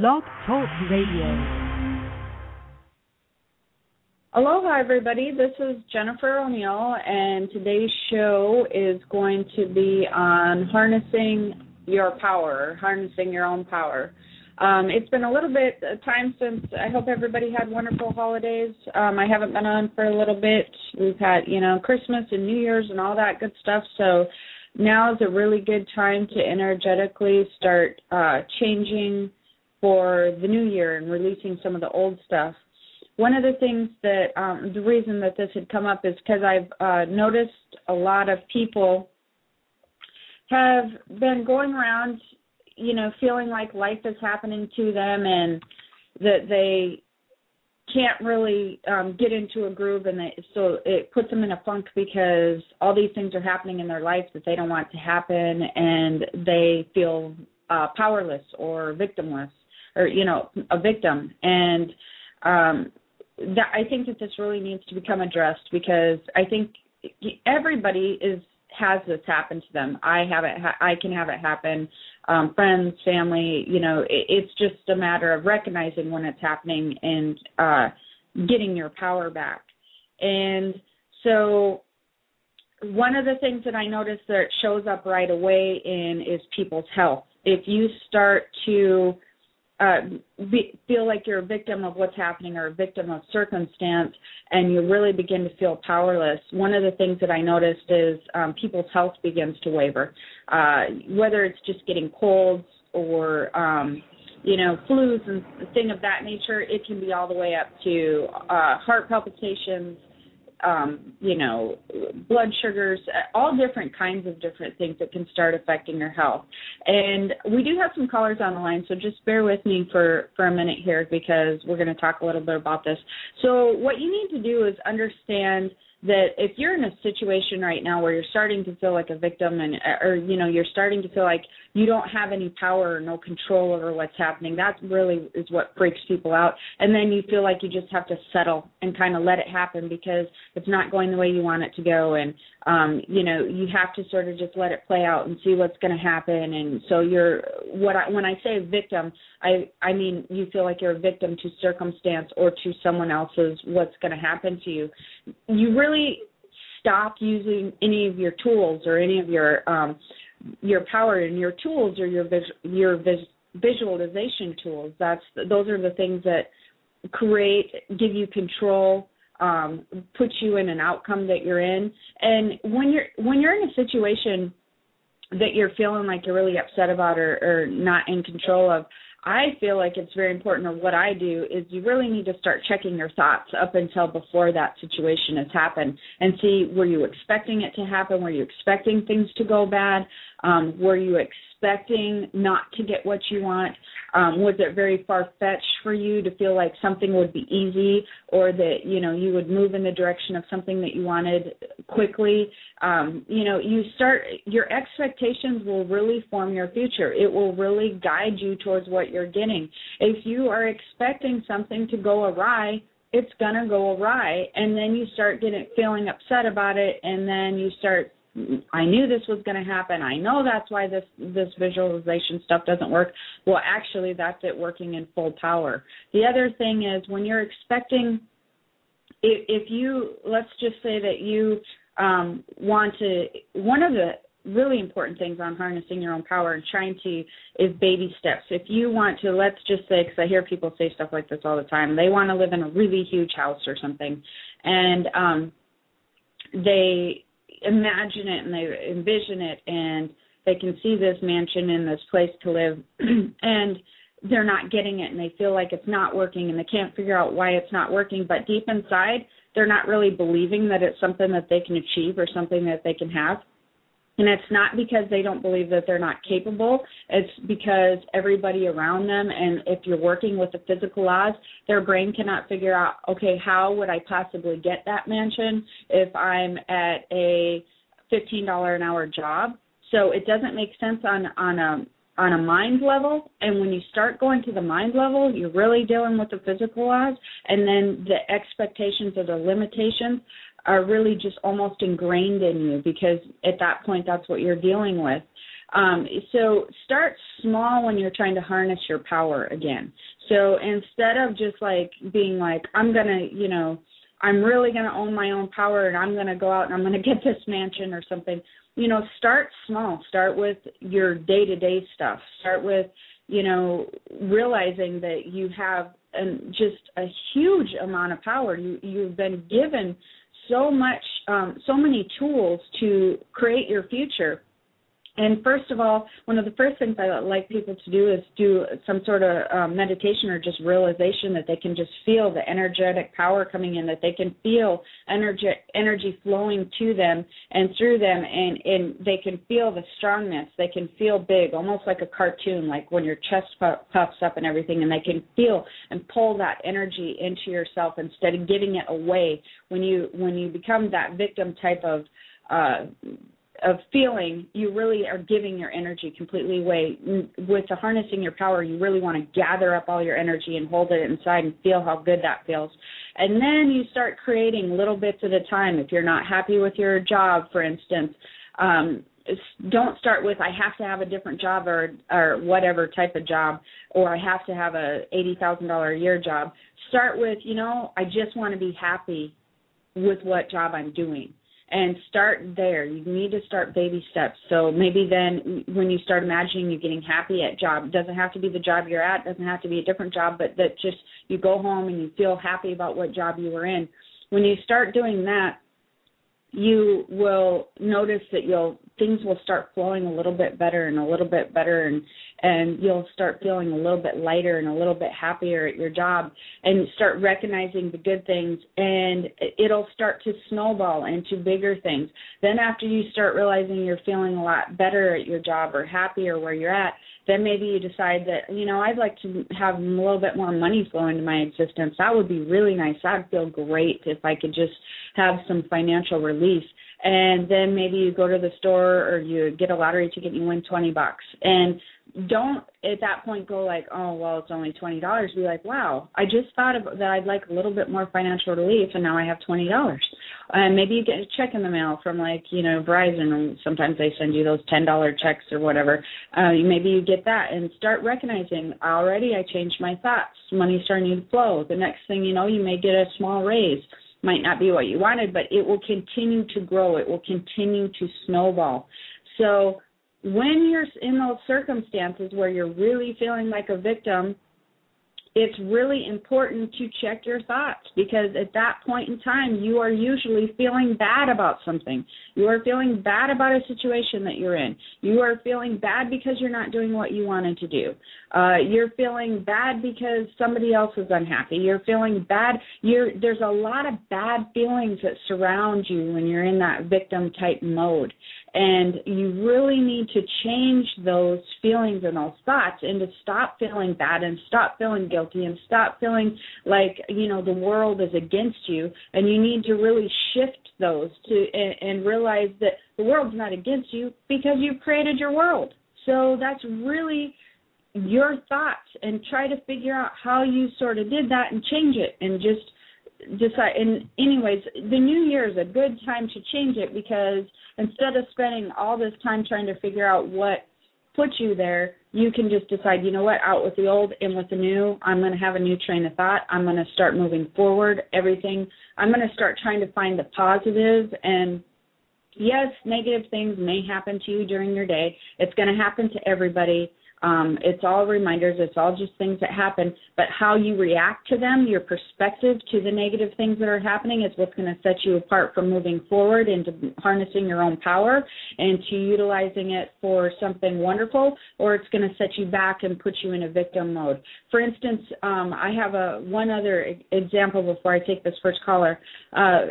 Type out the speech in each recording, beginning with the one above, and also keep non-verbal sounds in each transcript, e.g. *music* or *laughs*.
Blog Talk Radio. Aloha, everybody. This is Jennifer O'Neill, and today's show is going to be on harnessing your power, harnessing your own power. Um, it's been a little bit of time since I hope everybody had wonderful holidays. Um, I haven't been on for a little bit. We've had, you know, Christmas and New Year's and all that good stuff. So now is a really good time to energetically start uh, changing for the new year and releasing some of the old stuff. One of the things that um, the reason that this had come up is because I've uh, noticed a lot of people have been going around, you know, feeling like life is happening to them and that they can't really um get into a groove and they so it puts them in a funk because all these things are happening in their life that they don't want to happen and they feel uh powerless or victimless or you know a victim and um that I think that this really needs to become addressed because I think everybody is has this happen to them. I have it. Ha- I can have it happen. Um, friends, family. You know, it, it's just a matter of recognizing when it's happening and uh, getting your power back. And so, one of the things that I notice that shows up right away in is people's health. If you start to uh, be, feel like you're a victim of what's happening or a victim of circumstance, and you really begin to feel powerless. One of the things that I noticed is um, people's health begins to waver, uh, whether it's just getting colds or um, you know flus and thing of that nature. It can be all the way up to uh, heart palpitations, um, you know, blood sugars, all different kinds of different things that can start affecting your health. And we do have some callers on the line, so just bear with me for for a minute here because we're going to talk a little bit about this. So what you need to do is understand that if you're in a situation right now where you're starting to feel like a victim and or you know you're starting to feel like you don't have any power or no control over what's happening. That really is what freaks people out. And then you feel like you just have to settle and kind of let it happen because it's not going the way you want it to go. And um you know you have to sort of just let it play out and see what's going to happen. And so you're what I when I say victim I I mean you feel like you're a victim to circumstance or to someone else's what's going to happen to you. You really stop using any of your tools or any of your um your power and your tools or your vis- your vis- visualization tools that's those are the things that create give you control um, put you in an outcome that you're in. And when you're when you're in a situation that you're feeling like you're really upset about or, or not in control of, I feel like it's very important or what I do is you really need to start checking your thoughts up until before that situation has happened and see were you expecting it to happen? Were you expecting things to go bad? Um, were you expecting not to get what you want? Um, was it very far fetched for you to feel like something would be easy or that, you know, you would move in the direction of something that you wanted quickly? Um, you know, you start, your expectations will really form your future. It will really guide you towards what you're getting. If you are expecting something to go awry, it's gonna go awry and then you start getting feeling upset about it and then you start I knew this was going to happen. I know that's why this this visualization stuff doesn't work. Well, actually, that's it working in full power. The other thing is when you're expecting, if, if you let's just say that you um, want to, one of the really important things on harnessing your own power and trying to is baby steps. If you want to, let's just say, because I hear people say stuff like this all the time, they want to live in a really huge house or something, and um, they imagine it and they envision it and they can see this mansion and this place to live *clears throat* and they're not getting it and they feel like it's not working and they can't figure out why it's not working but deep inside they're not really believing that it's something that they can achieve or something that they can have and it's not because they don't believe that they're not capable. It's because everybody around them, and if you're working with the physical laws, their brain cannot figure out, okay, how would I possibly get that mansion if I'm at a $15 an hour job? So it doesn't make sense on on a on a mind level and when you start going to the mind level you're really dealing with the physical laws and then the expectations or the limitations are really just almost ingrained in you because at that point that's what you're dealing with Um, so start small when you're trying to harness your power again. So instead of just like being like, I'm gonna, you know, I'm really gonna own my own power and I'm gonna go out and I'm gonna get this mansion or something. You know, start small. Start with your day to day stuff. Start with, you know, realizing that you have an, just a huge amount of power. You you've been given so much, um, so many tools to create your future and first of all, one of the first things I like people to do is do some sort of um, meditation or just realization that they can just feel the energetic power coming in, that they can feel energy energy flowing to them and through them, and and they can feel the strongness. They can feel big, almost like a cartoon, like when your chest puffs up and everything, and they can feel and pull that energy into yourself instead of giving it away. When you when you become that victim type of uh of feeling, you really are giving your energy completely away. With the harnessing your power, you really want to gather up all your energy and hold it inside and feel how good that feels. And then you start creating little bits at a time. If you're not happy with your job, for instance, um, don't start with I have to have a different job or or whatever type of job or I have to have a eighty thousand dollar a year job. Start with you know I just want to be happy with what job I'm doing and start there. You need to start baby steps. So maybe then when you start imagining you getting happy at job, it doesn't have to be the job you're at, doesn't have to be a different job, but that just you go home and you feel happy about what job you were in. When you start doing that, you will notice that you'll things will start flowing a little bit better and a little bit better and and you'll start feeling a little bit lighter and a little bit happier at your job and start recognizing the good things and it'll start to snowball into bigger things then after you start realizing you're feeling a lot better at your job or happier where you're at then maybe you decide that you know I'd like to have a little bit more money flow into my existence. That would be really nice. I'd feel great if I could just have some financial relief. And then maybe you go to the store or you get a lottery ticket and you win twenty bucks. And don't at that point go like, oh well, it's only twenty dollars. Be like, wow, I just thought of, that I'd like a little bit more financial relief, and now I have twenty dollars. And maybe you get a check in the mail from like you know Verizon, sometimes they send you those ten dollar checks or whatever. Uh, maybe you get that and start recognizing already I changed my thoughts. Money's starting to flow. The next thing you know, you may get a small raise. Might not be what you wanted, but it will continue to grow. It will continue to snowball. So when you're in those circumstances where you're really feeling like a victim, it's really important to check your thoughts because at that point in time, you are usually feeling bad about something. You are feeling bad about a situation that you're in. You are feeling bad because you're not doing what you wanted to do. Uh, you're feeling bad because somebody else is unhappy. You're feeling bad. You're, there's a lot of bad feelings that surround you when you're in that victim type mode. And you really need to change those feelings and those thoughts and to stop feeling bad and stop feeling guilty and stop feeling like, you know, the world is against you. And you need to really shift those to and, and realize that the world's not against you because you've created your world. So that's really your thoughts and try to figure out how you sort of did that and change it and just decide and anyways the new year is a good time to change it because instead of spending all this time trying to figure out what put you there you can just decide you know what out with the old in with the new. I'm going to have a new train of thought. I'm going to start moving forward everything. I'm going to start trying to find the positive and yes negative things may happen to you during your day. It's going to happen to everybody um, it's all reminders. It's all just things that happen. But how you react to them, your perspective to the negative things that are happening, is what's going to set you apart from moving forward into harnessing your own power and to utilizing it for something wonderful, or it's going to set you back and put you in a victim mode. For instance, um, I have a one other example before I take this first caller. Uh,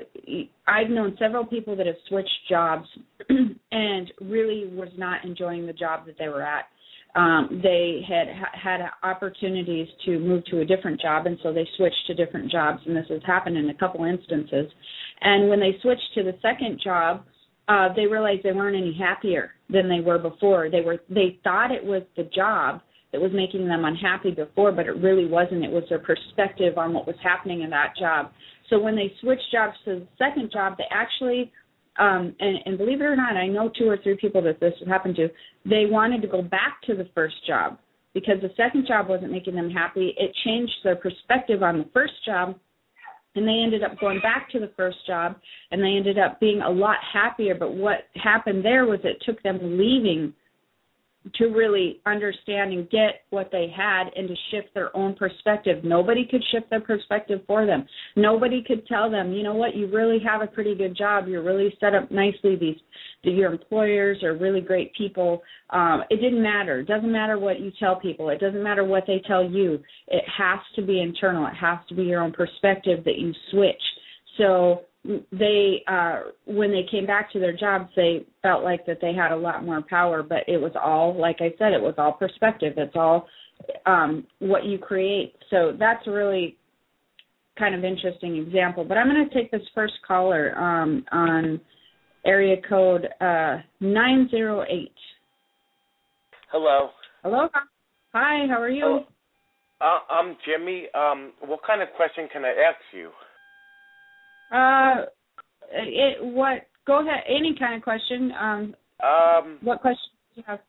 I've known several people that have switched jobs *clears throat* and really was not enjoying the job that they were at um, they had had opportunities to move to a different job, and so they switched to different jobs. And this has happened in a couple instances. And when they switched to the second job, uh, they realized they weren't any happier than they were before. They were they thought it was the job that was making them unhappy before, but it really wasn't. It was their perspective on what was happening in that job. So when they switched jobs to the second job, they actually Um, and, and believe it or not, I know two or three people that this happened to. They wanted to go back to the first job because the second job wasn't making them happy. It changed their perspective on the first job, and they ended up going back to the first job, and they ended up being a lot happier. But what happened there was it took them leaving to really understand and get what they had and to shift their own perspective. Nobody could shift their perspective for them. Nobody could tell them, you know what, you really have a pretty good job. You're really set up nicely. These your employers are really great people. Um, it didn't matter. It doesn't matter what you tell people. It doesn't matter what they tell you. It has to be internal. It has to be your own perspective that you switch. So they uh when they came back to their jobs they felt like that they had a lot more power but it was all like i said it was all perspective. It's all um what you create. So that's a really kind of interesting example but i'm going to take this first caller um on area code uh 908 hello. Hello. Hi how are you? Hello. Uh, i'm jimmy. Um what kind of question can i ask you uh, it what? Go ahead. Any kind of question. Um. Um. What question do you have?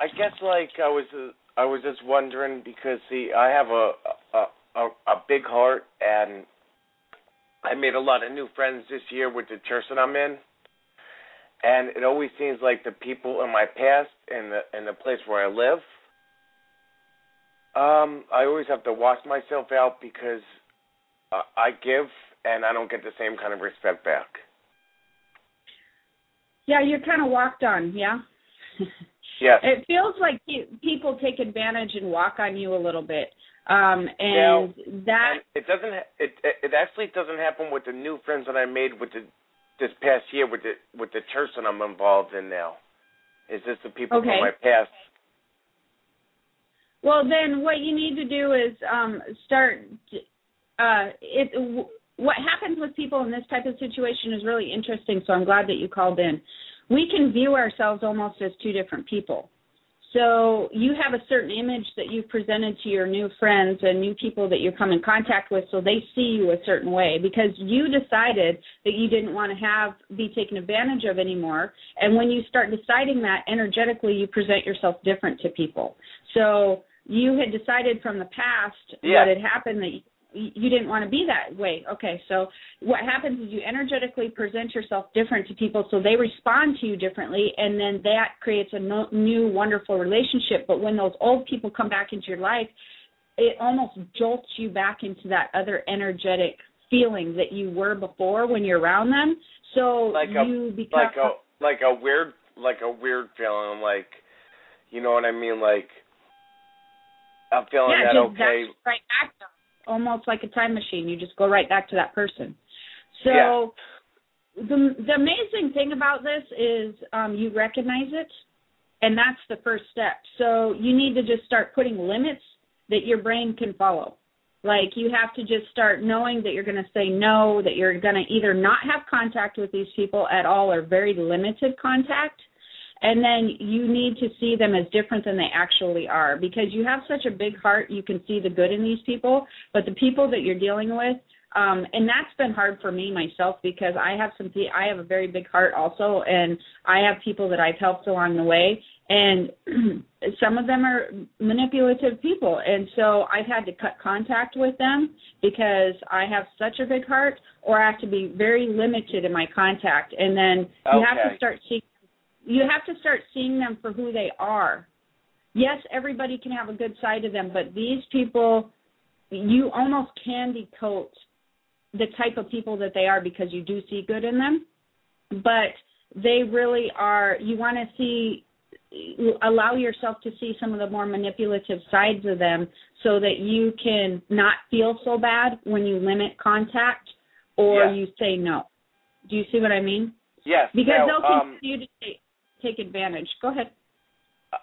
I guess like I was uh, I was just wondering because see I have a a a, a big heart and I made a lot of new friends this year with the church that I'm in. And it always seems like the people in my past and the and the place where I live um I always have to wash myself out because uh, I give and I don't get the same kind of respect back. Yeah, you're kind of walked on, yeah. *laughs* Yes. It feels like people take advantage and walk on you a little bit. Um and now, that and it doesn't it it actually doesn't happen with the new friends that I made with the this past year with the with the church that I'm involved in now. Is this the people okay. from my past? Well, then what you need to do is um start uh it what happens with people in this type of situation is really interesting, so I'm glad that you called in. We can view ourselves almost as two different people. So you have a certain image that you've presented to your new friends and new people that you come in contact with so they see you a certain way because you decided that you didn't want to have be taken advantage of anymore and when you start deciding that energetically you present yourself different to people. So you had decided from the past yeah. what had happened that you didn't want to be that way. Okay, so what happens is you energetically present yourself different to people so they respond to you differently and then that creates a no, new wonderful relationship. But when those old people come back into your life, it almost jolts you back into that other energetic feeling that you were before when you're around them. So like you a, become like a like a weird like a weird feeling like you know what I mean like I'm feeling yeah, that okay. Right back almost like a time machine. You just go right back to that person. So yeah. the the amazing thing about this is um, you recognize it, and that's the first step. So you need to just start putting limits that your brain can follow. Like you have to just start knowing that you're going to say no, that you're going to either not have contact with these people at all or very limited contact and then you need to see them as different than they actually are. Because you have such a big heart you can see the good in these people. But the people that you're dealing with um and that's been hard for me myself because i have some i have a very big heart also and i have people that i've helped along the way. And *clears throat* some of them are manipulative people. And so i've had to cut contact with them because i have such a big heart or i have to be very limited in my contact. And then you have to start seeing you have to start seeing them for who they are. Yes, everybody can have a good side to them, but these people, you almost can decode the type of people that they are because you do see good in them. But they really are, you want to see, allow yourself to see some of the more manipulative sides of them so that you can not feel so bad when you limit contact or yeah. you say no. Do you see what I mean? Yes. Because now, they'll um, continue to say, take advantage. Go ahead.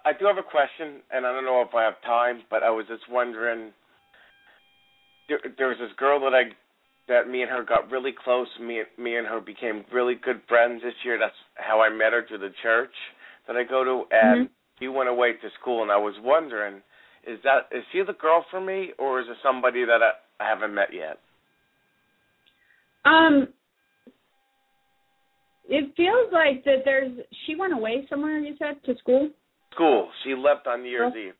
I do have a question, and I don't know if I have time, but I was just wondering. There, there was this girl that I, that me and her got really close. Me, me and her became really good friends this year. That's how I met her through the church that I go to, and mm-hmm. you went away to school. And I was wondering, is that is she the girl for me, or is it somebody that I, I haven't met yet? Um, it feels like that there's she went away somewhere you said to school School. She left on New Year's Oh. Eve.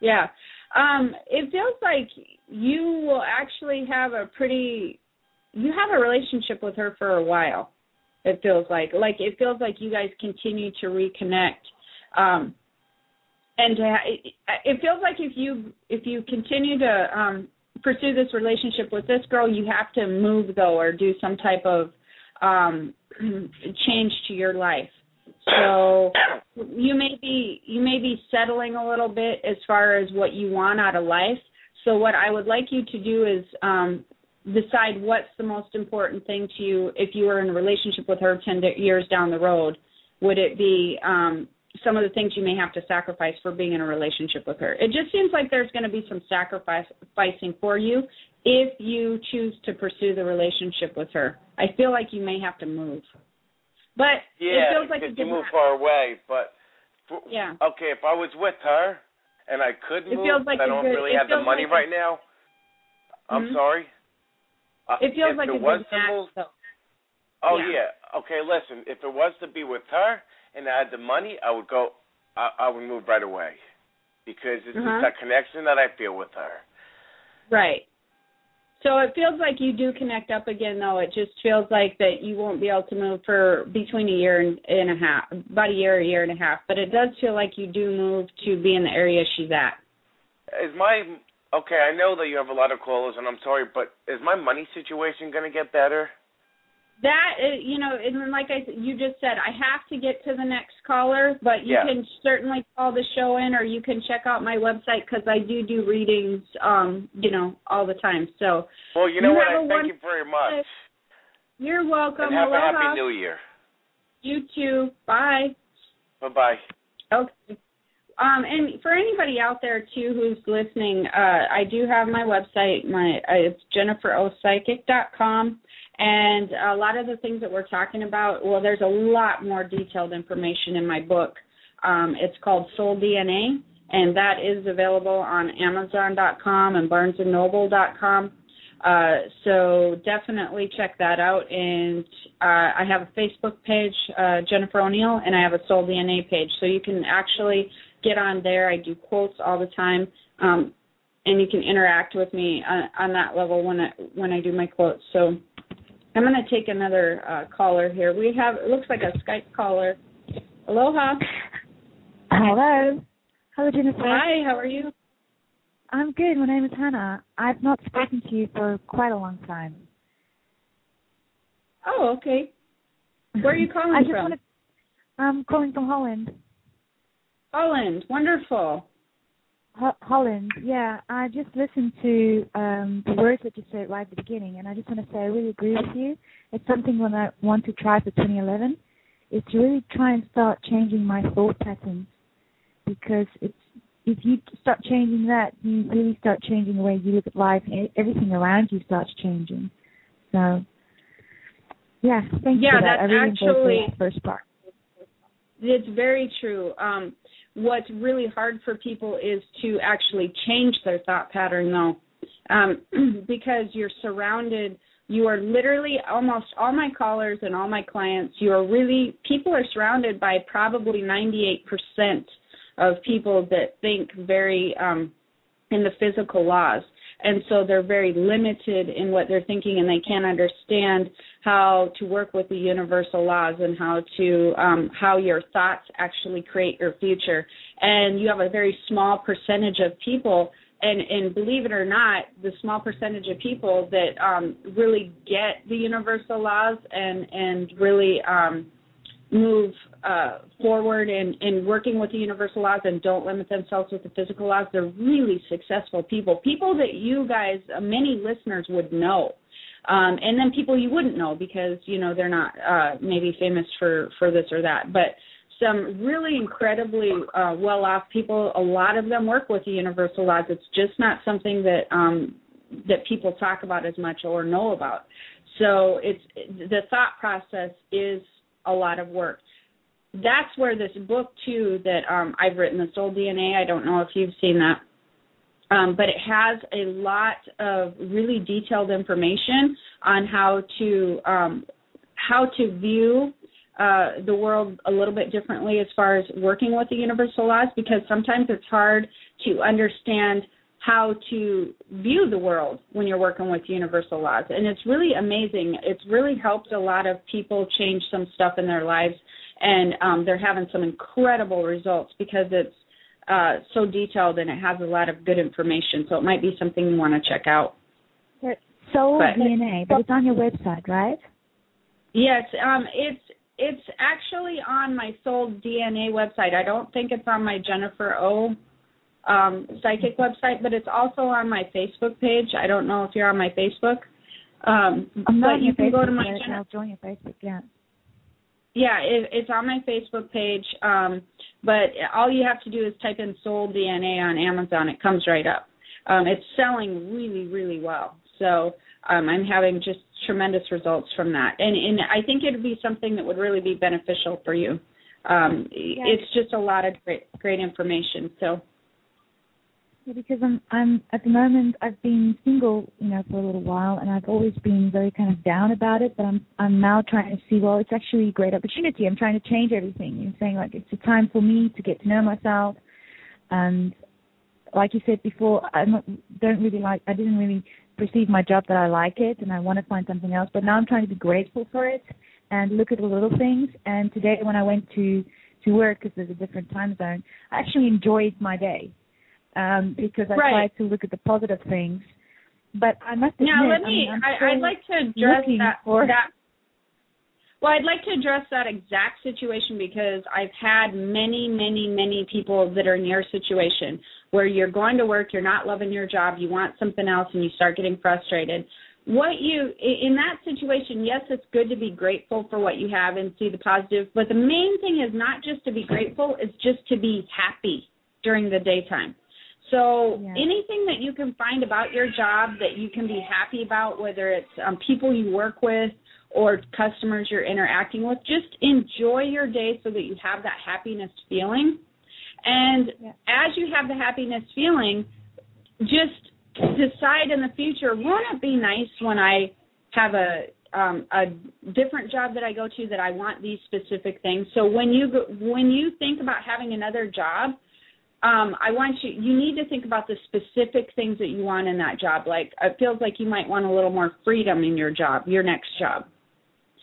yeah um it feels like you will actually have a pretty you have a relationship with her for a while it feels like like it feels like you guys continue to reconnect um and to ha- it, it feels like if you if you continue to um pursue this relationship with this girl you have to move though or do some type of um *clears throat* change to your life. So you may be you may be settling a little bit as far as what you want out of life. So what i would like you to do is um decide what's the most important thing to you if you were in a relationship with her 10 years down the road. Would it be um some of the things you may have to sacrifice for being in a relationship with her? It just seems like there's going to be some sacrificing for you if you choose to pursue the relationship with her i feel like you may have to move but it feels like a you move far away. But for, yeah okay, if I was with her and I could It move, feels like but I a don't good- really have the money like a- right now. I'm Mhm. sorry. Uh, it feels like it a was to move, though Oh Yeah. yeah. Okay, listen. If it was to be with her and I had the money, I would go. I, I would move right away because it's Uh-huh. just that connection that I feel with her. Right. So it feels like you do connect up again, though. It just feels like that you won't be able to move for between a year and, and a half, about a year, a year and a half. But it does feel like you do move to be in the area she's at. Is my okay? I know that you have a lot of callers, and I'm sorry, but is my money situation going to get better? That uh, you know, and like I you just said, I have to get to the next caller, but you Yeah. can certainly call the show in, or you can check out my website because I do do readings, um, you know, all the time. So Well, you know You what? I, thank one- you very much, you're welcome. and have a happy New Year. You too. Bye. Bye bye. Okay. Um, and for anybody out there too who's listening, uh, I do have my website. My uh, it's jenniferopsychic.com, and a lot of the things that we're talking about. Well, there's a lot more detailed information in my book. Um, it's called Soul DNA, and that is available on Amazon.com and BarnesandNoble.com. Uh, so definitely check that out. And uh, I have a Facebook page, uh, Jennifer O'Neill, and I have a Soul DNA page. So you can actually get on there. I do quotes all the time, um, and you can interact with me on, on that level when I when I do my quotes. So I'm going to take another uh, caller here. We have it looks like a Skype caller. Aloha. Hello. Hello, Jennifer. Hi. How are you? I'm good. My name is Hannah. I've not spoken to you for quite a long time. Oh, okay. Where are you *laughs* calling I just from? wanted, I'm calling from Holland. Holland. Wonderful. Ho- Holland, yeah. I just listened to um, the words that you said right at the beginning, and I just want to say I really agree with you. It's something that I want to try for 2011 is to really try and start changing my thought patterns because it's if you start changing that, you really start changing the way you look at life, and everything around you starts changing. So, yeah, thank you Yeah, for that. that's I really actually- the first part. It's very true. Um, what's really hard for people is to actually change their thought pattern, though, um, *clears throat* because you're surrounded. You are literally almost all my callers and all my clients. You are really people are surrounded by probably 98% of people that think very um, in the physical laws, and so they're very limited in what they're thinking, and they can't understand how to work with the universal laws and how to um, how your thoughts actually create your future. And you have a very small percentage of people, and and believe it or not, the small percentage of people that um, really get the universal laws and and really um, move uh, forward in, in working with the universal laws and don't limit themselves with the physical laws, they're really successful people. People that you guys, uh, many listeners would know. Um, and then people you wouldn't know because, you know, they're not uh, maybe famous for, for this or that. But some really incredibly uh, well off people, a lot of them work with the universal laws. It's just not something that um, that people talk about as much or know about. So it's the thought process is a lot of work. That's where this book too that um, I've written, the Soul DNA. I don't know if you've seen that, um, but it has a lot of really detailed information on how to um, how to view uh, the world a little bit differently as far as working with the universal laws because sometimes it's hard to understand how to view the world when you're working with universal laws. And it's really amazing. It's really helped a lot of people change some stuff in their lives, and um, they're having some incredible results because it's uh, so detailed and it has a lot of good information. So it might be something you want to check out. Soul but, DNA, but it's on your website, right? Yes, um, it's it's actually on my Soul DNA website. I don't think it's on my Jennifer O um, psychic website, but it's also on my Facebook page. I don't know if you're on my Facebook. Um, I'm not but you can Facebook go to my. Gen- I'll join your Facebook. Yeah. Yeah, it, it's on my Facebook page. Um, but all you have to do is type in Soul DNA on Amazon. It comes right up. Um, it's selling really, really well. So um, I'm having just tremendous results from that, and and I think it would be something that would really be beneficial for you. Um, yeah. It's just a lot of great, great information. So yeah, because I'm I'm at the moment I've been single, you know, for a little while, and I've always been very kind of down about it. But I'm I'm now trying to see, well, it's actually a great opportunity. I'm trying to change everything. You're saying like it's a time for me to get to know myself, and like you said before, I don't really like. I didn't really perceive my job that I like it, and I want to find something else. But now I'm trying to be grateful for it and look at the little things. And today, when I went to to work because there's a different time zone, I actually enjoyed my day um, because I right. tried to look at the positive things. But I must admit, now let me. I mean, I, would like to address that, for... that. Well, I'd like to address that exact situation because I've had many, many, many people that are in your situation where you're going to work, you're not loving your job, you want something else, and you start getting frustrated. What you in that situation, yes, it's good to be grateful for what you have and see the positive, but the main thing is not just to be grateful, it's just to be happy during the daytime. So yeah. anything that you can find about your job that you can be happy about, whether it's um, people you work with or customers you're interacting with, just enjoy your day so that you have that happiness feeling. And yeah. as you have the happiness feeling, just decide in the future, won't it be nice when I have a um, a different job that I go to that I want these specific things. So when you go, when you think about having another job, um, I want you you need to think about the specific things that you want in that job. Like it feels like you might want a little more freedom in your job, your next job.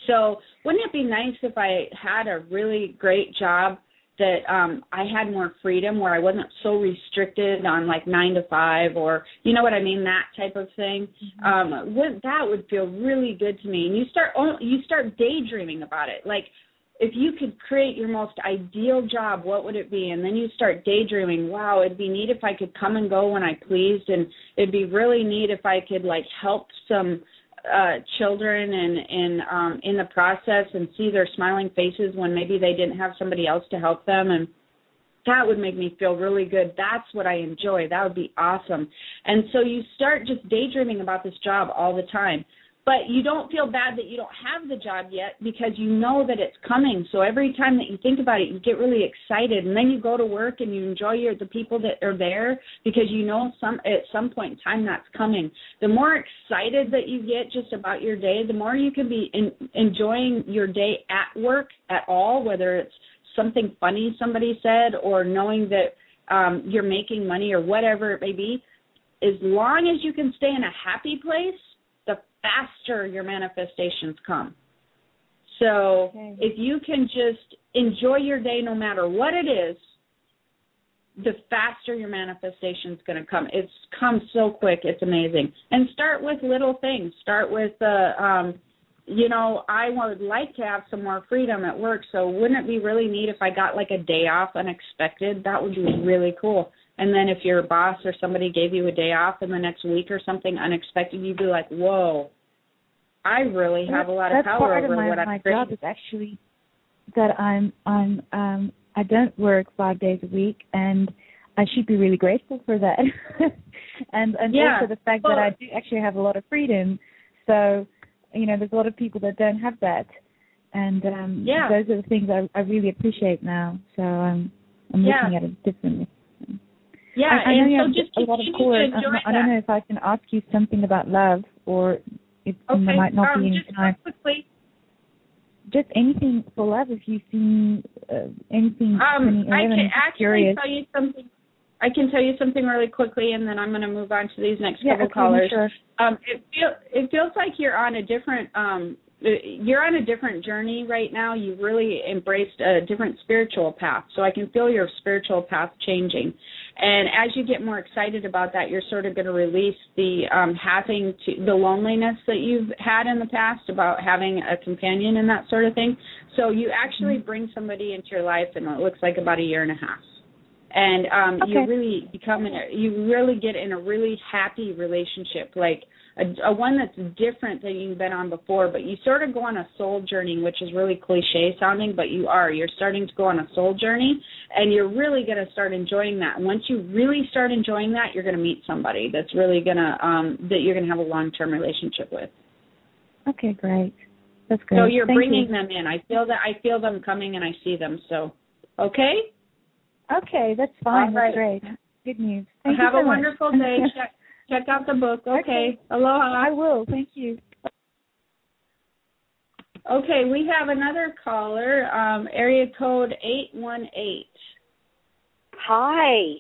So wouldn't it be nice if I had a really great job that um I had more freedom where I wasn't so restricted on like 9 to 5 or you know what I mean that type of thing mm-hmm. um would that would feel really good to me and you start you start daydreaming about it like if you could create your most ideal job, what would it be? And then you start daydreaming, wow, it'd be neat if I could come and go when I pleased and it'd be really neat if I could like help some uh children and and um in the process and see their smiling faces when maybe they didn't have somebody else to help them and that would make me feel really good. That's what I enjoy. That would be awesome. And so you start just daydreaming about this job all the time but you don't feel bad that you don't have the job yet because you know that it's coming. So every time that you think about it, you get really excited, and then you go to work and you enjoy your the people that are there because you know some at some point in time that's coming. The more excited that you get just about your day, the more you can be in, enjoying your day at work at all, whether it's something funny somebody said or knowing that um, you're making money or whatever it may be. As long as you can stay in a happy place faster your manifestations come. So okay. if you can just enjoy your day no matter what it is, the faster your manifestation is going to come. It's come so quick. It's amazing. And start with little things. Start with the, uh, um, you know, I would like to have some more freedom at work. So wouldn't it be really neat if I got like a day off unexpected? That would be really cool. And then if your boss or somebody gave you a day off in the next week or something unexpected, you'd be like, "Whoa, I really have a lot of power over of my, what I'm my job is actually that I'm I'm um I don't work five days a week and I should be really grateful for that. *laughs* and and yeah. also the fact well, that I do actually have a lot of freedom. So, you know, there's a lot of people that don't have that. And um yeah. those are the things I I really appreciate now. So um I'm yeah. looking at it differently. Yeah, I, I know and you so have just a lot of callers. I, I don't know if I can ask you something about love or if okay, there might not um, be any just time. quickly. just anything for love. If you've seen uh, anything, Um, I can actually curious. tell you something. I can tell you something really quickly, and then I'm going to move on to these next yeah, couple okay, callers. Sure. Um, it feel it feels like you're on a different um, you're on a different journey right now. You've really embraced a different spiritual path. So I can feel your spiritual path changing. And as you get more excited about that, you're sort of going to release the um, having to the loneliness that you've had in the past about having a companion and that sort of thing. So you actually Mm-hmm. bring somebody into your life, and it looks like about a year and a half and um you really become in a, you really get in a really happy relationship like a, a one that's different than you've been on before but you sort of go on a soul journey which is really cliche sounding but you are you're starting to go on a soul journey and you're really going to start enjoying that once you really start enjoying that you're going to meet somebody that's really going to um that you're going to have a long term relationship with Okay, great. That's great. so you're Thank bringing you. them in i feel that i feel them coming and i see them so okay Okay, that's fine. All right. That's great. Good news. Thank have you so a wonderful much. day *laughs* check check out the book okay, Okay. aloha I will. Thank you. Okay, we have another caller, um, area code 818. Hi.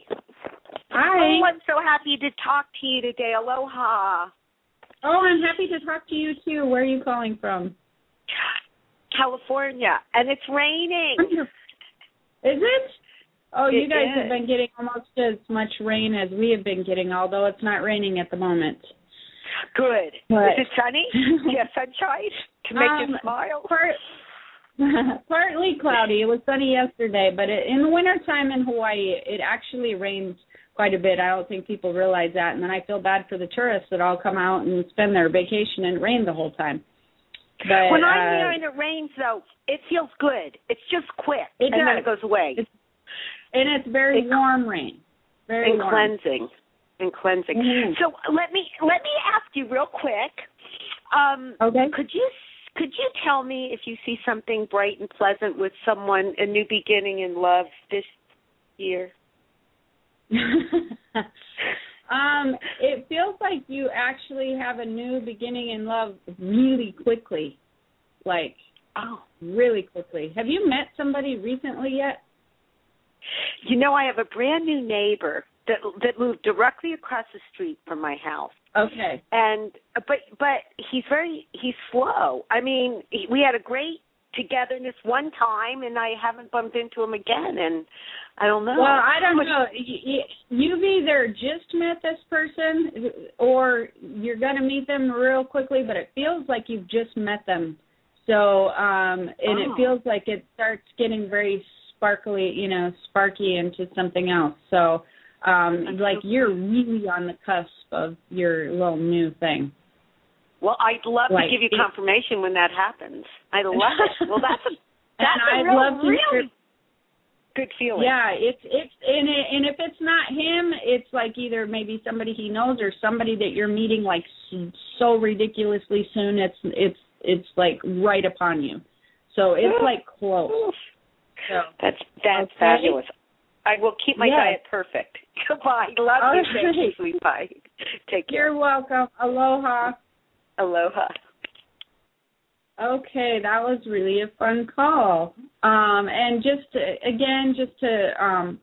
Hi. Oh, I'm so happy to talk to you today. Aloha. Oh, I'm happy to talk to you too. Where are you calling from? California. And it's raining. Is it? Oh, you It guys is. have been getting almost as much rain as we have been getting, although it's not raining at the moment. Good. But- Is it sunny? *laughs* Have sunshine to make Um, you smile? Part, *laughs* partly cloudy. It was sunny yesterday, but it, in the wintertime in Hawaii, it actually rains quite a bit. I don't think people realize that, and then I feel bad for the tourists that all come out and spend their vacation and rain the whole time. But when I'm uh, there and it rains, though, it feels good. It's just quick, It and then it goes away. It's and it's very warm rain. Very and warm. cleansing. And cleansing. Mhm. So let me let me ask you real quick. Um, Okay. Could you could you tell me if you see something bright and pleasant with someone, a new beginning in love this year? *laughs* um, it feels like you actually have a new beginning in love really quickly. Like Oh, really quickly. Have you met somebody recently yet? You know, I have a brand new neighbor that that moved directly across the street from my house, Okay. and but but he's very he's slow. I mean, he, we had a great togetherness one time, and I haven't bumped into him again, and I don't know. Well, I don't know. You've either just met this person or you're going to meet them real quickly, but it feels like you've just met them. So, um and Oh. it feels like it starts getting very sparkly, you know, sparky into something else. So, um like you're really on the cusp of your little new thing. Well, I'd love Like, to give you confirmation when that happens. I'd love it. Well, that's *laughs* a that's and a I'd real, love really good feeling. Yeah, it's it's and it, and if it's not him, it's like either maybe somebody he knows or somebody that you're meeting like so ridiculously soon. It's it's it's like right upon you. So it's like close. So That's that's Okay. fabulous. I will keep my Yes. diet perfect. *laughs* Goodbye. Love All you. *laughs* Thank you, right. sweet pie. Take care. you're welcome. Aloha. Aloha. Okay, that was really a fun call. Um, and just to, again, just to um,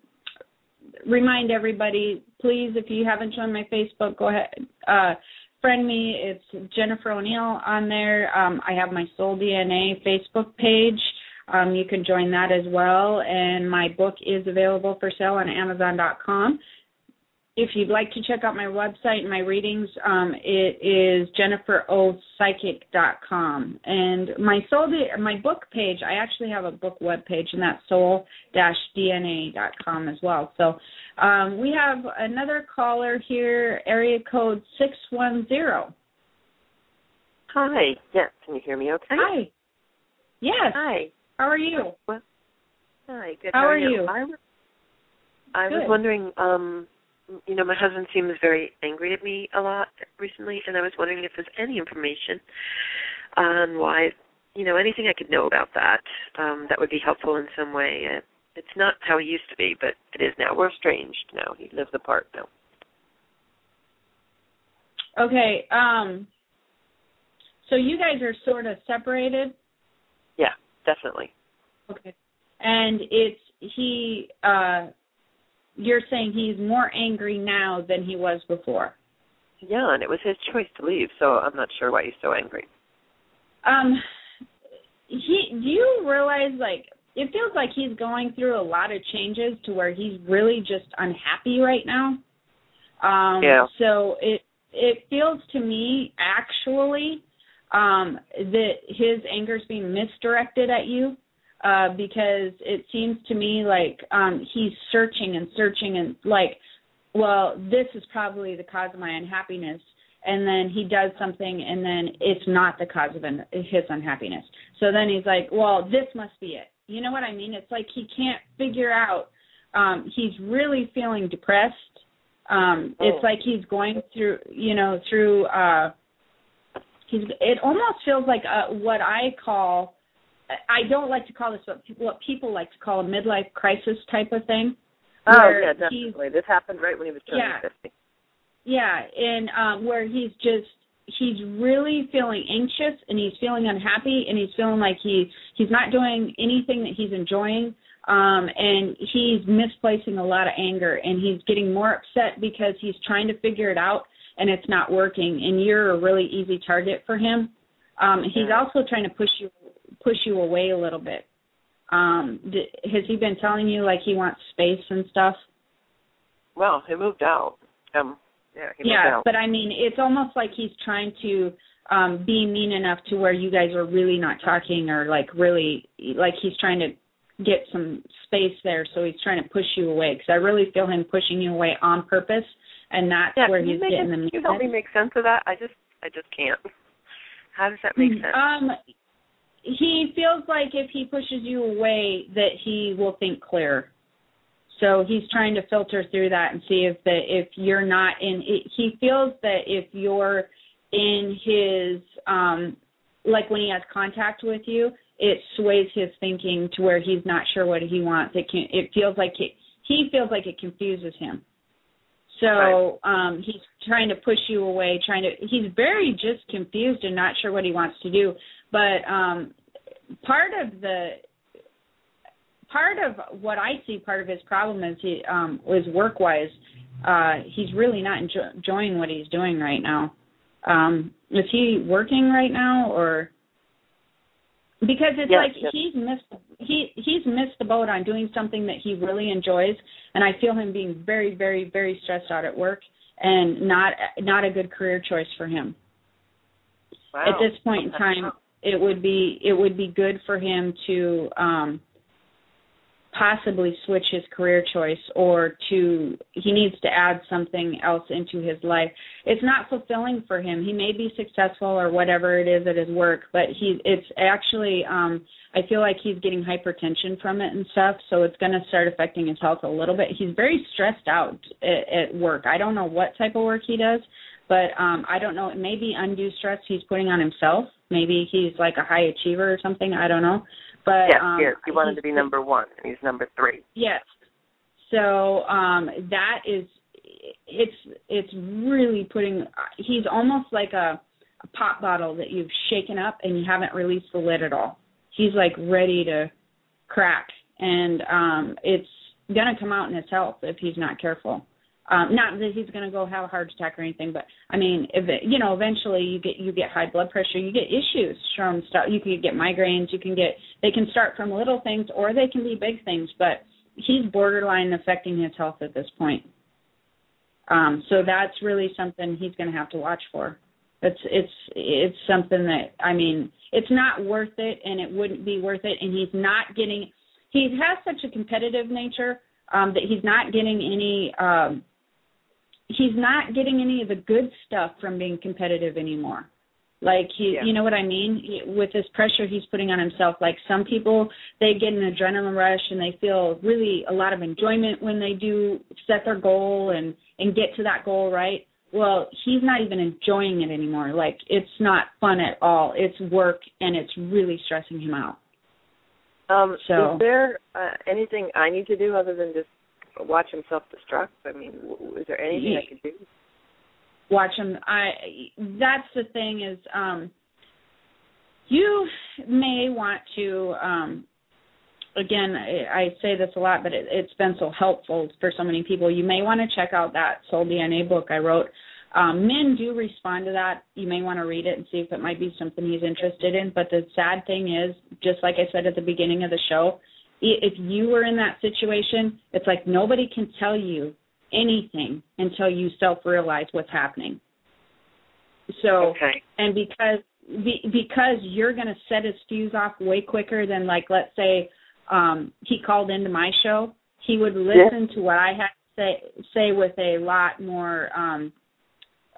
remind everybody, please, if you haven't joined my Facebook, go ahead, uh, friend me. It's Jennifer O'Neill on there. Um, I have my Soul DNA Facebook page. Um, you can join that as well. And my book is available for sale on Amazon.com. If you'd like to check out my website and my readings, um, it is jenniferopsychic.com. And my soul, my book page, I actually have a book web page, and that's soul-dna.com as well. So um, we have another caller here, area code six one zero. Hi. Yes. Can you hear me okay? Hi. Yes. Hi. How are you? Hi. Good. How are you? you? I was, I was wondering, um, you know, my husband seems very angry at me a lot recently, and I was wondering if there's any information on why, you know, anything I could know about that um, that would be helpful in some way. Uh, it's not how he used to be, but it is now. We're estranged now. He lives apart now. Okay. Um. So you guys are sort of separated. Yeah. Definitely. Okay. And it's he uh you're saying he's more angry now than he was before. Yeah, and it was his choice to leave, so I'm not sure why he's so angry. Um he do you realize like it feels like he's going through a lot of changes to where he's really just unhappy right now. Um Yeah. so it it feels to me actually um that his anger is being misdirected at you uh because it seems to me like um he's searching and searching and like well this is probably the cause of my unhappiness and then he does something and then it's not the cause of un- his unhappiness. So then he's like well this must be it. You know what i mean? It's like he can't figure out um he's really feeling depressed. Um it's Oh. like he's going through you know through uh he's it almost feels like uh what i call i don't like to call this what people, what people like to call a midlife crisis type of thing Oh yeah, definitely. This happened right when he was turning Yeah. fifty. yeah and um where he's just he's really feeling anxious and he's feeling unhappy and he's feeling like he he's not doing anything that he's enjoying um and he's misplacing a lot of anger and he's getting more upset because he's trying to figure it out and it's not working and you're a really easy target for him um he's also trying to push you push you away a little bit um d- has he been telling you like he wants space and stuff Well, he moved out. Um, yeah, he moved yeah out. but i mean it's almost like he's trying to um be mean enough to where you guys are really not talking or like really like he's trying to get some space there so he's trying to push you away because i really feel him pushing you away on purpose and that's yeah, where he's getting it, the Can you help me make sense of that? I just, I just can't. How does that make sense? um he feels like if he pushes you away that he will think clear so he's trying to filter through that and see if that if you're not in he feels that if you're in his um like when he has contact with you it sways his thinking to where he's not sure what he wants it can it feels like it he feels like it confuses him so um he's trying to push you away trying to he's very just confused and not sure what he wants to do but um part of the part of what I see part of his problem is he um was work wise uh he's really not enjo- enjoying what he's doing right now. Um is he working right now or because it's Yes, like yes. he's missed he he's missed the boat on doing something that he really enjoys and I feel him being very very very stressed out at work and not not a good career choice for him wow. at this point in time it would be it would be good for him to um possibly switch his career choice or to he needs to add something else into his life. It's not fulfilling for him. He may be successful or whatever it is at his work but he it's actually um i feel like he's getting hypertension from it and stuff so it's going to start affecting his health a little bit. He's very stressed out at, at work. I don't know what type of work he does but um i don't know. It may be undue stress he's putting on himself. Maybe he's like a high achiever or something. I don't know but yes, um yes. He wanted to be number one, and he's number three. Yes. So um that is it's it's really putting he's almost like a, a pop bottle that you've shaken up and you haven't released the lid at all. He's like ready to crack and um it's going to come out in his health if he's not careful. Um not that he's going to go have a heart attack or anything, but I mean, if it, you know, eventually you get you get high blood pressure, you get issues from stuff. You can get migraines, you can get they can start from little things or they can be big things, but he's borderline affecting his health at this point. Um, so that's really something he's going to have to watch for. It's it's it's something that I mean, it's not worth it, and it wouldn't be worth it. And he's not getting. He has such a competitive nature um, that he's not getting any. Um, he's not getting any of the good stuff from being competitive anymore. Like he, Yeah. you know what I mean? He- With this pressure he's putting on himself. Like some people, they get an adrenaline rush and they feel really a lot of enjoyment when they do set their goal and and get to that goal, right? Well, he's not even enjoying it anymore. Like it's not fun at all. It's work and it's really stressing him out. Um, So- is there uh, anything I need to do other than just watch him self-destruct? I mean, w- is there anything I could do? watch him. I that's the thing is um you may want to um again I, I say this a lot but it, it's been so helpful for so many people. You may want to check out that soul dna book i wrote. Um men do respond to that. You may want to read it and see if it might be something he's interested in. But the sad thing is just like i said at the beginning of the show if you were in that situation it's like nobody can tell you anything until you self realize what's happening. So Okay. and because be, because you're going to set his fuse off way quicker than like let's say um he called into my show he would listen to what i had to say say with a lot more um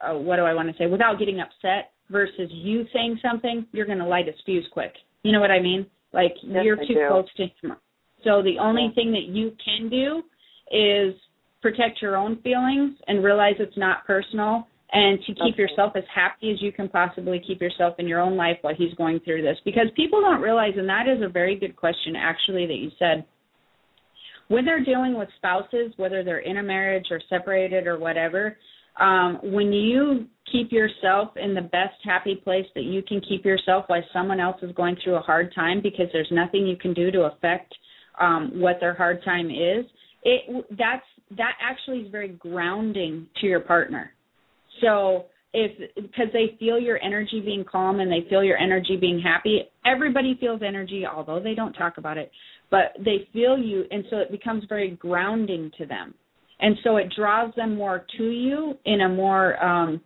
uh, what do i want to say without getting upset versus you saying something you're going to light his fuse quick. You know what i mean? Like Yes, you're I too do. close to him so the only thing that you can do is protect your own feelings and realize it's not personal and to keep Okay. yourself as happy as you can possibly keep yourself in your own life while he's going through this. Because people don't realize and that is a very good question actually that you said. When they're dealing with spouses whether they're in a marriage or separated or whatever um when you keep yourself in the best happy place that you can keep yourself while someone else is going through a hard time because there's nothing you can do to affect um what their hard time is it that's that actually is very grounding to your partner. So if because they feel your energy being calm and they feel your energy being happy, everybody feels energy, although they don't talk about it, but they feel you, and so it becomes very grounding to them, and so it draws them more to you in a more um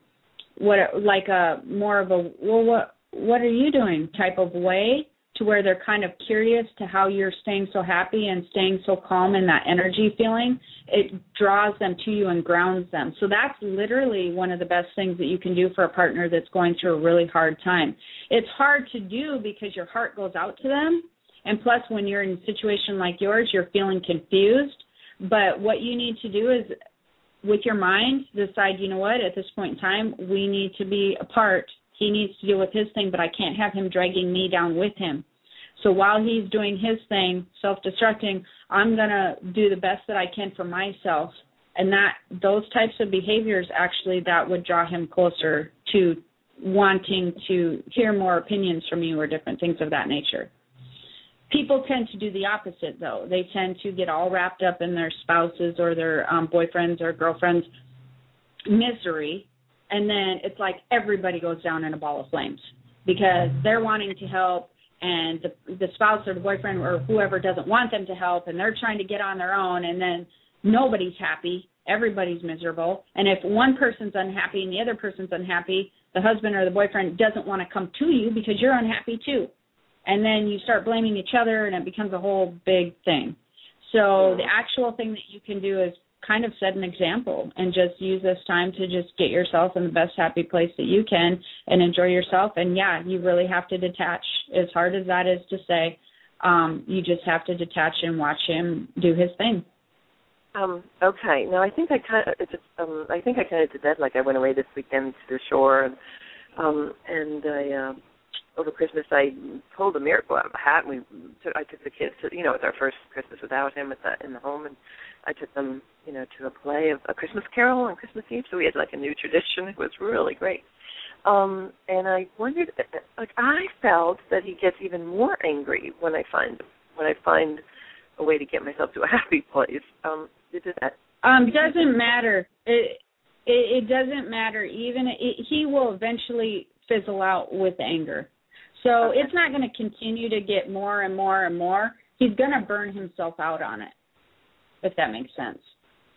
what like a more of a well what what are you doing type of way to where they're kind of curious to how you're staying so happy and staying so calm in that energy feeling. It draws them to you and grounds them. So that's literally one of the best things that you can do for a partner that's going through a really hard time. It's hard to do because your heart goes out to them. And plus when you're in a situation like yours you're feeling confused. But what you need to do is with your mind decide you know what at this point in time we need to be apart he needs to deal with his thing but i can't have him dragging me down with him. So while he's doing his thing self destructing i'm going to do the best that i can for myself. And that those types of behaviors actually that would draw him closer to wanting to hear more opinions from you or different things of that nature. People tend to do the opposite though. They tend to get all wrapped up in their spouses or their um boyfriends or girlfriends misery and then it's like everybody goes down in a ball of flames because they're wanting to help and the the spouse or the boyfriend or whoever doesn't want them to help and they're trying to get on their own and then nobody's happy. Everybody's miserable. And if one person's unhappy and the other person's unhappy the husband or the boyfriend doesn't want to come to you because you're unhappy too. And then you start blaming each other and it becomes a whole big thing. So the actual thing that you can do is kind of set an example and just use this time to just get yourself in the best happy place that you can and enjoy yourself and yeah you really have to detach as hard as that is to say um you just have to detach and watch him do his thing Um, okay. Now I think I kind of it's um I think I kind of did that. Like I went away this weekend to the shore and um and I uh, over Christmas I pulled a miracle out of a hat and we took I took the kids to you know it's our first Christmas without him at the in the home and I took them you know to a play of a Christmas Carol on Christmas Eve so we had like a new tradition. It was really great. Um and I wondered like I felt that he gets even more angry when I find when I find a way to get myself to a happy place. Um, did that? Um, doesn't matter. It it, it doesn't matter. Even it, he will eventually fizzle out with anger. So Okay. it's not going to continue to get more and more and more. He's going to burn himself out on it, if that makes sense.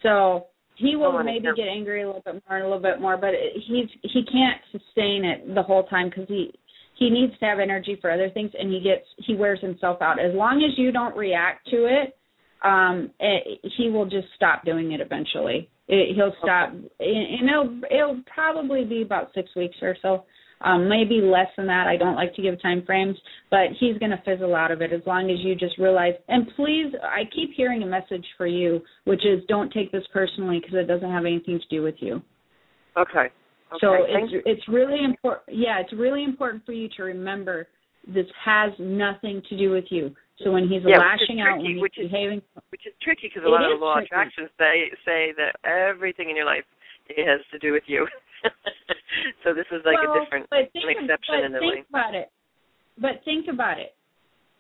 So he will maybe get angry a little bit more and a little bit more, but it, he's he can't sustain it the whole time because he he needs to have energy for other things, and he gets he wears himself out. As long as you don't react to it, um, it, he will just stop doing it eventually. It, he'll stop, and and it'll it'll probably be about six weeks or so, um, maybe less than that. I don't like to give time frames, but he's going to fizzle out of it as long as you just realize. And please, I keep hearing a message for you, which is don't take this personally because it doesn't have anything to do with you. Okay. Okay. So Thank it's you. it's really important. Yeah, it's really important for you to remember this has nothing to do with you. So when he's Yeah, is lashing out, tricky, when he's which is- behaving, Which is tricky because a lot of the law of tricky. attraction say say that everything in your life has to do with you. *laughs* so this is like well, a different an exception but in a think way. about it. but think about it.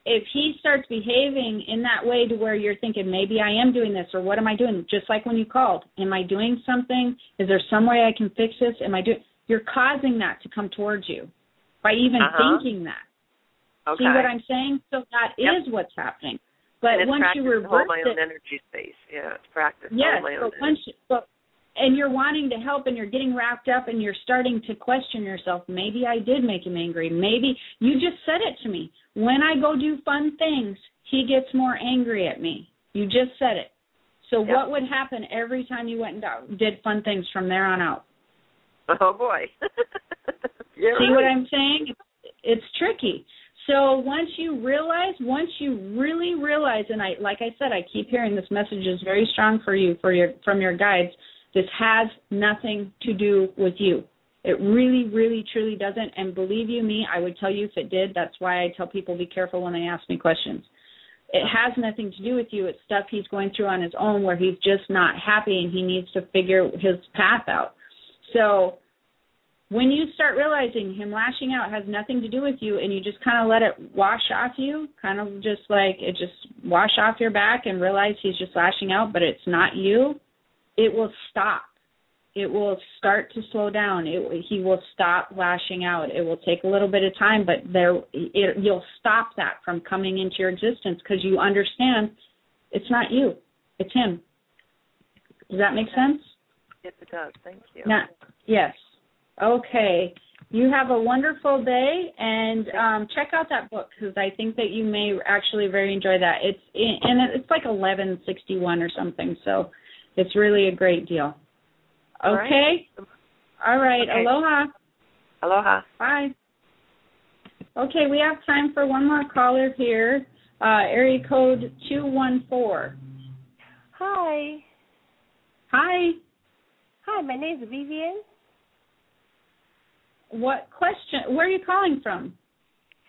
If he starts behaving in that way to where you're thinking maybe I am doing this or what am I doing? Just like when you called, am I doing something? Is there some way I can fix this? Am I doing? You're causing that to come towards you by even Uh-huh. thinking that. Okay. See what I'm saying? So that is Yep. what's happening. But once you to hold my own it, energy space. Yeah, it's practice. yes, own but once you, but and you're wanting to help and you're getting wrapped up and you're starting to question yourself. Maybe I did make him angry. Maybe you just said it to me. When I go do fun things, he gets more angry at me. You just said it. So Yep. what would happen every time you went and did fun things from there on out? *laughs* Oh boy. *laughs* See right. what I'm saying? It's tricky. So once you realize, once you really realize, and I, like I said, I keep hearing this message is very strong for you, for your, from your guides. This has nothing to do with you. It really, really, truly doesn't. And believe you me, I would tell you if it did. That's why I tell people be careful when they ask me questions. It has nothing to do with you. It's stuff he's going through on his own where he's just not happy and he needs to figure his path out. So when you start realizing him lashing out has nothing to do with you and you just kind of let it wash off you, kind of just like it just wash off your back and realize he's just lashing out, but it's not you, it will stop. It will start to slow down. It, he will stop lashing out. It will take a little bit of time, but there it, you'll stop that from coming into your existence because you understand it's not you, it's him. Does that make sense? Yes, it does. Thank you. Now, yes. Okay. You have a wonderful day, and um, check out that book because I think that you may actually very enjoy that. It's and it's like eleven sixty one or something, so it's really a great deal. All right. Okay. All right. Okay. Aloha. Aloha. Bye. Okay, we have time for one more caller here. Uh, area code two one four. Hi. Hi. Hi, my name is Vivian. What question? Where are you calling from?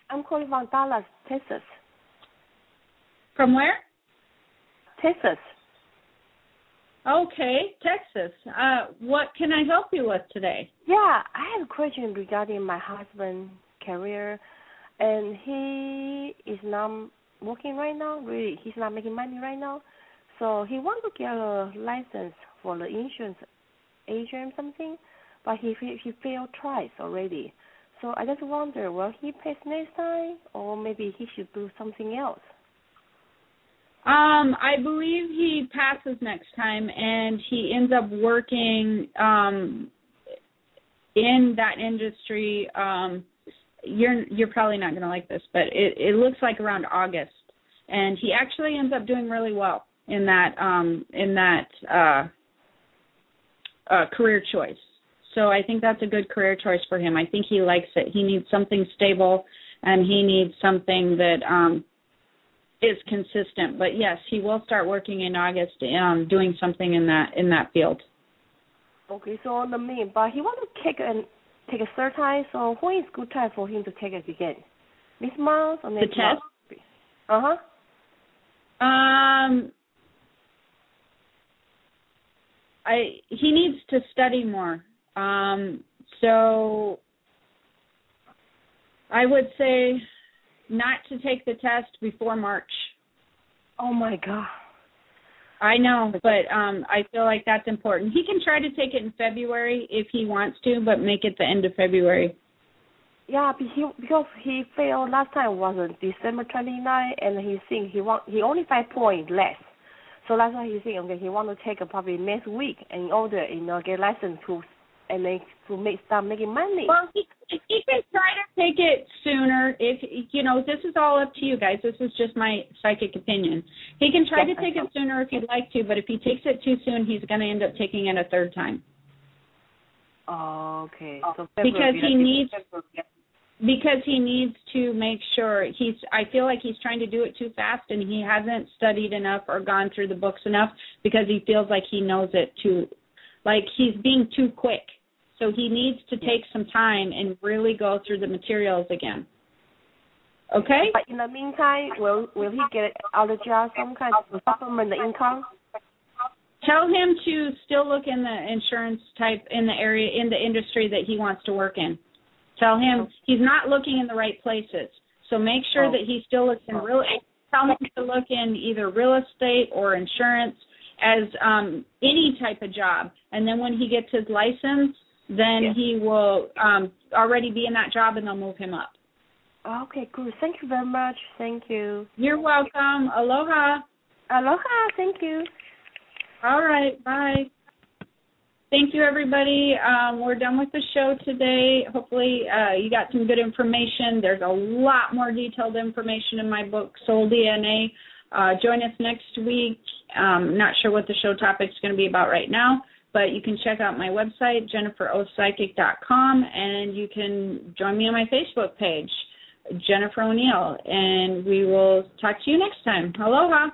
I'm calling from Dallas, Texas. From where? Texas. Okay, Texas. Uh, what can I help you with today? Yeah, I have a question regarding my husband's career, and he is not working right now. Really, he's not making money right now. So he wants to get a license for the insurance agent something, but he he failed twice already. So I just wonder, will he pass next time, or maybe he should do something else? Um, I believe he passes next time, and he ends up working um, in that industry. Um, you're you're probably not going to like this, but it it looks like around August, and he actually ends up doing really well in that um, in that uh, uh, career choice. So I think that's a good career choice for him. I think he likes it. He needs something stable, and he needs something that um, is consistent. But yes, he will start working in August, um, doing something in that in that field. Okay, so on the main, but he want to take an take a third time. So when is good time for him to take it again? This month or next test? month? Uh huh. Um, I he needs to study more. Um, so I would say not to take the test before March. Oh my God. I know, but um I feel like that's important. He can try to take it in February if he wants to, but make it the end of February. Yeah, he, because he failed last time was on December 29, and he think he want he only five points less. So that's why he think okay he want to take it probably next week in order you know get license to and then to make start making money. Well, he, he can try to take it sooner. If you know, this is all up to you guys. This is just my psychic opinion. He can try to take it sooner if he'd like to, but if he takes it too soon, he's going to end up taking it a third time Oh, okay. So because he needs because he needs to make sure he's I feel like he's trying to do it too fast and he hasn't studied enough or gone through the books enough because he feels like he knows it too like he's being too quick. So he needs to take some time and really go through the materials again. Okay? But in the meantime, will will he get out of job some kind of supplement the income? Tell him to still look in the insurance type in the area in the industry that he wants to work in. Tell him he's not looking in the right places. So make sure Oh. that he still looks in real. Tell him to look in either real estate or insurance as um any type of job. And then when he gets his license, then Yeah. he will um already be in that job and they'll move him up. Okay, good. Thank you very much. Thank you. You're welcome. Aloha. Aloha. Thank you. All right. Bye. Thank you, everybody. Um, we're done with the show today. Hopefully, uh, you got some good information. There's a lot more detailed information in my book, Soul DNA. Uh, join us next week. Um, not sure what the show topic is going to be about right now, but you can check out my website, jenniferopsychic.com, and you can join me on my Facebook page, Jennifer O'Neill, and we will talk to you next time. Aloha.